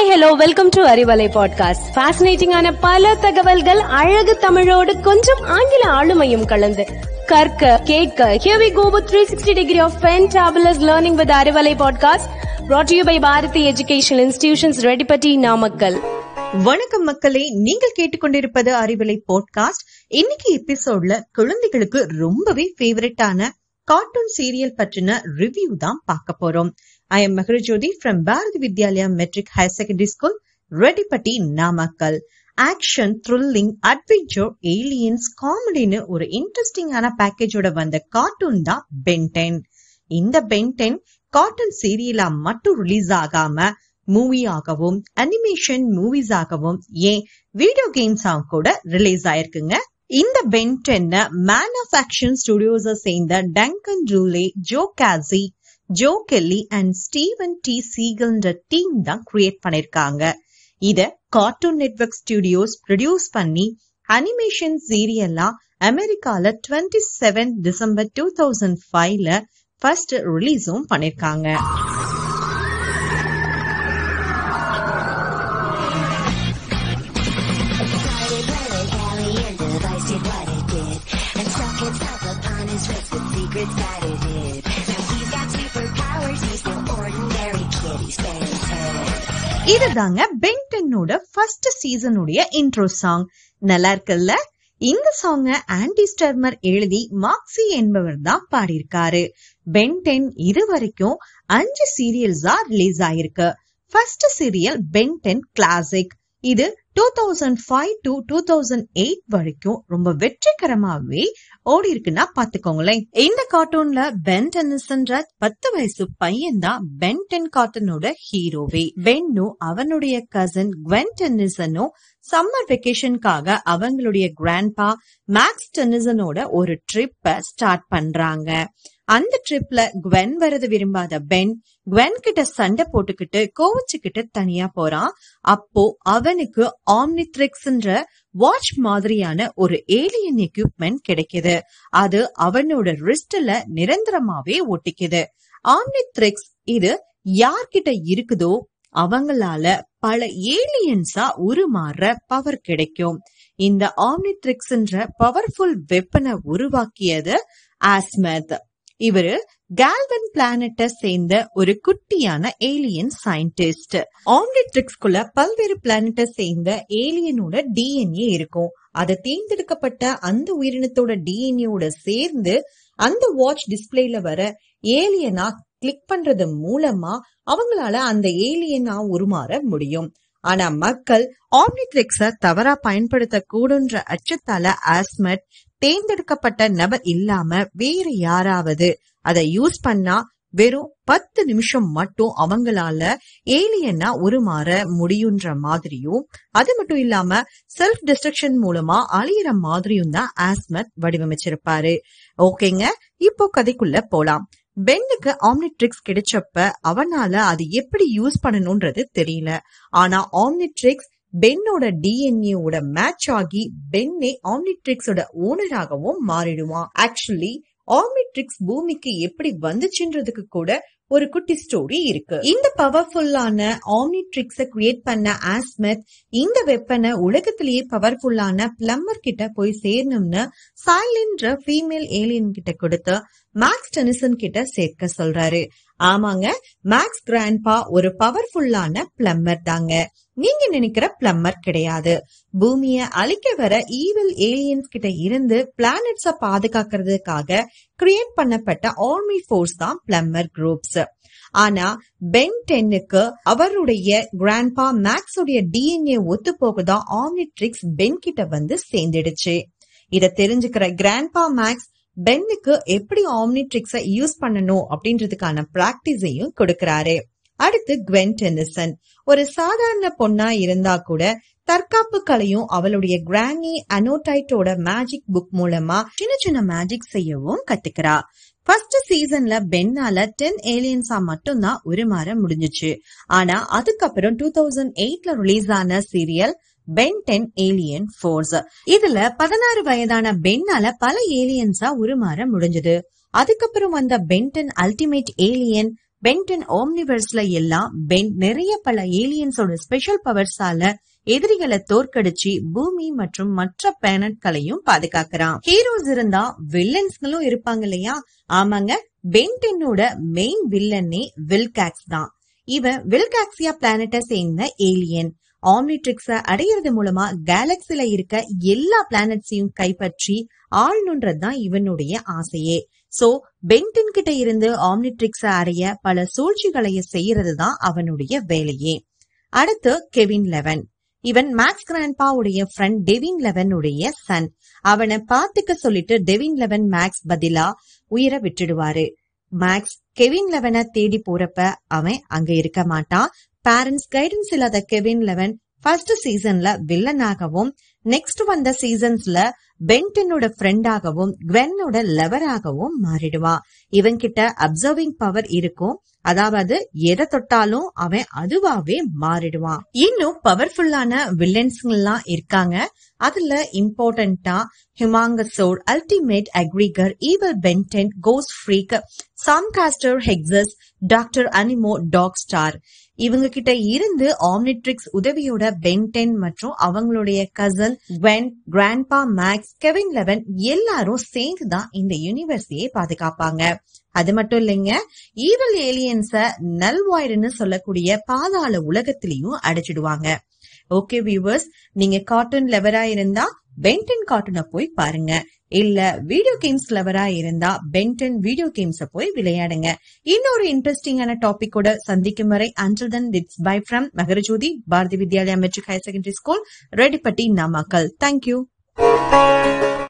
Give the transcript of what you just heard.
Hi hello welcome to Arivalai podcast ஃபேசினேட்டிங்கான பல தகவல்கள் அழகு தமிழோடு கொஞ்சம் ஆங்கில ஆளுமையும் கலந்து. கற்க கேட்க here we go with 360 degree of fantabulous learning with Arivalai podcast brought to you by Bharathi educational institutions Redipatti Namakkal வணக்கம் மக்களே நீங்கள் கேட்டுக்கொண்டிருப்பது அறிவலை பாட்காஸ்ட் இன்னைக்கு எபிசோட்ல குழந்தைகளுக்கு ரொம்பவே ஃபேவரட்டான கார்ட்டூன் சீரியல் பற்றின ரிவ்யூ தான் பார்க்க போறோம். I am Makarajothi from Bharathi Vidyalaya matric higher secondary school Redipatti Namakkal action thrilling adventure aliens காமெடின்னு ஒரு இன்ட்ரெஸ்டிங்கான பேக்கேஜோட வந்த கார்ட்டூன் தான் பென்டென் இந்த பென்டென் கார்ட்டூன் சீரியலா மட்டும் ரிலீஸ் ஆகாம மூவியாகவும் அனிமேஷன் மூவிஸ் ஆகவும் ஏன் வீடியோ கேம்ஸாக கூட ரிலீஸ் ஆயிருக்குங்க. இந்த பென்டென்ன மேன் ஆஃப் ஆக்ஷன் ஸ்டுடியோஸ சேர்ந்த Duncan ஜூலே Joe Casey Joe Kelly and Steven T சீகல்ன்ற team தான் கிரியேட் பண்ணிருக்காங்க. இத கார்ட்டூன் நெட்வொர்க் ஸ்டுடியோஸ் ப்ரொடியூஸ் பண்ணி அனிமேஷன் சீரியலா அமெரிக்கால twenty seven December two thousand ஃபைவ்ல ஃபர்ஸ்ட் ரிலீஸும் பண்ணிருக்காங்க. இதுதாங்க பென்டனோட ஃபர்ஸ்ட் சீசனுடைய இன்ட்ரோ சாங் நல்லா இருக்குல்ல? இந்த சாங்க ஆண்டி ஸ்டர்மர் எழுதி மாக்ஸி என்பவர் தான் பாடியிருக்காரு. பென்டென் இது வரைக்கும் அஞ்சு சீரியல்ஸா ரிலீஸ் ஆயிருக்கு. First serial Ben Ten classic இது two thousand five to two thousand eight வரைக்கும் ரொம்ப வெற்றிகரமாவே ஓடி இருக்குன்னா பாத்துக்கோங்களேன். இந்த கார்ட்டூன்ல பென் டென்னிசன்ற பத்து வயசு பையன் தான் பென் டென் கார்ட்டூனோட ஹீரோவே. பென்னும் அவனுடைய கசின் குவென் டென்னிசனும் சம்மர் வெக்கேஷனுக்காக அவங்களுடைய கிராண்ட்பா மேக்ஸ் டென்னிசனோட ஒரு ட்ரிப்ப ஸ்டார்ட் பண்றாங்க. அந்த ட்ரிப்ல குவென் வரது விரும்பாத பென் குவென் கிட்ட சண்டை போட்டுக்கிட்டு கோவச்சுக்கிட்டு தனியா போறான். அப்போ அவனுக்கு ஆம்னித்ரிக்ஸ்ன்ற வாட்ச் மாதிரியான ஒரு ஏலியன் எக்யூப்மெண்ட் கிடைக்குது. அது அவனோட ரிஸ்ட்ல நிரந்தரமாவே ஒட்டிக்குது. ஆம்னித்ரிக்ஸ் இது யார்கிட்ட இருக்குதோ அவங்களால பல ஏலியன்ஸா உருமாற பவர் கிடைக்கும். இந்த ஆம்னித்ரிக்ஸ்ன்ற பவர்ஃபுல் வெப்பனை உருவாக்கியது ஆஸ்மத் இவரு கால்வன் பிளானட்டை சேர்ந்த ஒரு குட்டியான ஏலியன் சயின்டிஸ்ட் ஆம்னிட்ரிக்ஸ்குள்ள பல்வேறு பிளானட்டை சேர்ந்த ஏலியனோட டிஎன்ஏ இருக்கும். அதை தேர்ந்தெடுக்கப்பட்ட அந்த உயிரினத்தோட டிஎன்ஏவோட சேர்ந்து அந்த வாட்ச் டிஸ்பிளேல வர ஏலியனா கிளிக் பண்றது மூலமா அவங்களால அந்த ஏலியனா உருமாற முடியும். ஆனா மக்கள் ஆம்னிட்ரிக்ஸ தவறா பயன்படுத்த கூடுன்ற அச்சத்தால ஆஸ்மட் தேர்ந்தெடுக்கப்பட்ட நபர் இல்லாம வேற யாராவது அதை யூஸ் பண்ணா வெறும் பத்து நிமிஷம் மட்டும் அவங்களால ஏலியனா உருமாற முடியுன்ற மாதிரியும் அது மட்டும் இல்லாம செல்ஃப் டிஸ்ட்ரக்ஷன் மூலமா அழியிற மாதிரியும் தான் ஆஸ்மத் வடிவமைச்சிருப்பாரு. ஓகேங்க இப்போ கதைக்குள்ள போலாம். பென்னுக்கு ஆம்னிட்ரிக்ஸ் கிடைச்சப்ப அவனால அது எப்படி யூஸ் பண்ணணும்ன்றது தெரியல. ஆனா ஆம்னிட்ரிக்ஸ் பென்னோட டிஎன்ஏவோட மேட்ச் ஆகி பென்னே ஆம்னிட்ரிக்ஸோட ஓனராகவும் மாறிடுவான். ஆக்சுவலி ஆம்னிட்ரிக்ஸ் பூமிக்கு எப்படி வந்துச்சுன்றதுக்கு கூட ஒரு குட்டி ஸ்டோரி இருக்கு. இந்த பவர்ஃபுல்லான ஆம்னிட்ரிக்ஸ கிரியேட் பண்ண ஆஸ்மெத் இந்த வெப்பனை உலகத்திலேயே பவர்ஃபுல்லான பிளம்பர் கிட்ட போய் சேரணும்னு சைலன்ற ஃபீமேல் ஏலியன் கிட்ட கொடுத்து மேக்ஸ் டெனிசன் கிட்ட சேர்க்க சொல்றாரு. ஆமாங்க மேக்ஸ் கிராண்ட்பா ஒரு பவர்ஃபுல்லான பிளம்பர் தாங்க. நீங்க நினைக்கிற பிளம்பர் கிடையாது. பூமிய அழிக்க வர ஈவில் ஏலியன்ஸ் கிட்ட இருந்து பிளானட்ஸ பாதுகாக்கிறதுக்காக கிரியேட் பண்ணப்பட்ட ஆர்மி ஃபோர்ஸ் தான் பிளம்பர் குரூப்ஸ் ஆனா பென் டென்னுக்கு அவருடைய கிராண்ட்பா மேக்ஸோடைய டிஎன்ஏ ஒத்து போகதான் ஆம்னிட்ரிக்ஸ் பென் கிட்ட வந்து சேர்ந்துடுச்சு. இத தெரிஞ்சுக்கிற கிராண்ட்பா மேக்ஸ் பென்னுக்கு எப்படி ஆம்னிட்ரிக்ஸ யூஸ் பண்ணணும் அப்படின்றதுக்கான பிராக்டிஸையும் கொடுக்கிறாரு. அடுத்து குவென் டென்னிசன் ஒரு சாதாரண பொண்ணா இருந்தா கூட தற்காப்பு கலையும் அவளுடைய கிராங்கி அனோடைட்டோட மேஜிக் புக் மூலமா சின்ன சின்ன மேஜிக் செய்யவும் கத்துக்கிறா. ஃபர்ஸ்ட் சீசன்ல பென்னால டென் ஏலியன்ஸா மட்டும்தான் உருமாற முடிஞ்சுச்சு. ஆனா அதுக்கப்புறம் டூ தௌசண்ட் எயிட்ல ரிலீஸ் ஆன serial Ben Ten alien force இதுல பதினாறு வயதான பென்னால பல ஏலியன்ஸா உருமாற முடிஞ்சது. அதுக்கப்புறம் வந்த Ben Ten ultimate alien Ben Ten ஓம்னிவர்ஸ்ல எல்லாம் பென் நிறைய பல ஏலியன்ஸோட ஸ்பெஷல் பவர்ஸால எதிரிகளை தோற்கடிச்சு பூமி மற்றும் மற்ற பிளானட்களையும் பாதுகாக்கிறான். ஹீரோஸ் இருந்தா வில்லன்ஸ்களும் இருப்பாங்க இல்லையா? ஆமாங்க. பென்டென்னோட மெயின் வில்லன்னே வில்காக்ஸ் தான். இவன் வில்காக்சியா பிளானட்டை சேர்ந்த ஏலியன் ஆம்னிட்ரிக்ஸ அடையிறது மூலமா கேலக்சில இருக்க எல்லா பிளானட்ஸையும் கைப்பற்றி ஆளணுன்றதுதான் இவனுடைய ஆசையே. சோ பென்டன் கிட்ட இருந்து ஆம்னிட்ரிக்ஸை அடைய பல சூழ்ச்சிகளை செய்யறது தான் அவனுடைய வேலையே. அடுத்து கெவின் லெவன் இவன் மேக்ஸ் கிராண்ட்பாவுடைய ஃப்ரெண்ட் டெவின் லெவன் உடைய சன் அவனை பாத்துக்க சொல்லிட்டு டெவின் லெவன் மேக்ஸ் பதிலா உயிரை விட்டுடுவாரு. மேக்ஸ் கெவின் லெவனை தேடி போறப்ப அவன் அங்க இருக்க மாட்டான். பேரண்ட்ஸ் கைடன்ஸ் இல்லாத கெவின் லெவன் ஃபர்ஸ்ட் சீசன்ல வில்லனாகவும் நெக்ஸ்ட் வந்த சீசன்ஸ்ல பென்டனோட ஃப்ரெண்டாகவும் குவென்னோட லெவராகவும் மாறிடுவான் இவன் கிட்ட அப்சர்விங் பவர் இருக்கும். அதாவது எதை தொட்டாலும் அவன் அதுவாவே மாறிடுவான் இன்னும் பவர்ஃபுல்லான வில்லன்ஸ் எல்லாம் இருக்காங்க. அதுல இம்பார்ட்டன்டா ஹிமாங்கசோட் ultimate Aggregor evil Ben Ten Ghostfreak Charmcaster ஹெக்ஸஸ் doctor Animo Darkstar இவங்க கிட்ட இருந்து ஆம்னிட்ரிக்ஸ் உதவியோட பென்டென் மற்றும் அவங்களுடைய cousin Gwen grandpa Max Kevin Levin எல்லாரும் சேர்ந்து தான் இந்த யூனிவர்ஸையே பாதுகாப்பாங்க. அது மட்டும் இல்லைங்க ஈவல் ஏலியன்ஸ நல்வாய்டுன்னு சொல்லக்கூடிய பாதாள உலகத்திலையும் அடைச்சிடுவாங்க. ஓகே வியூவர்ஸ் நீங்க கார்ட்டூன் லெவரா இருந்தா பென்டன் கார்ட்டூனை போய் பாருங்க. இல்ல வீடியோ கேம்ஸ் லெவரா இருந்தா பென்டன் வீடியோ கேம்ஸ போய் விளையாடுங்க. இன்னொரு இன்ட்ரெஸ்டிங்கான டாபிக்கோட சந்திக்கும் வரை until then it's bye from Makarajothi Bharathi Vidyalaya matric higher secondary school Redipatti Namakkal. Thank you Música